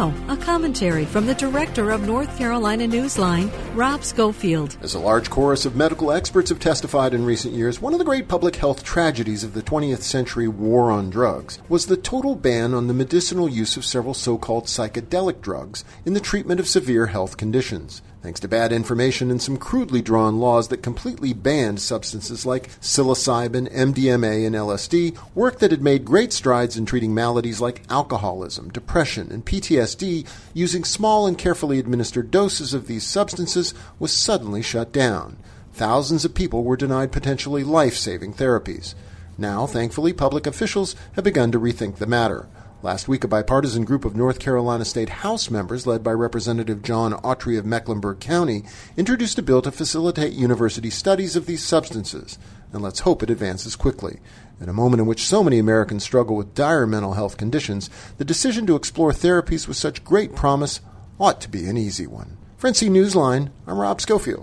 Now, a commentary from the director of North Carolina Newsline, Rob Schofield. As a large chorus of medical experts have testified in recent years, one of the great public health tragedies of the 20th century war on drugs was the total ban on the medicinal use of several so called psychedelic drugs in the treatment of severe health conditions. Thanks to bad information and some crudely drawn laws that completely banned substances like psilocybin, MDMA, and LSD, work that had made great strides in treating maladies like alcoholism, depression, and PTSD using small and carefully administered doses of these substances was suddenly shut down. Thousands of people were denied potentially life saving therapies. Now, thankfully, public officials have begun to rethink the matter. Last week, a bipartisan group of North Carolina State House members, led by Representative John Autry of Mecklenburg County, introduced a bill to facilitate university studies of these substances. And let's hope it advances quickly. In a moment in which so many Americans struggle with dire mental health conditions, the decision to explore therapies with such great promise ought to be an easy one. For NC Newsline, I'm Rob Schofield.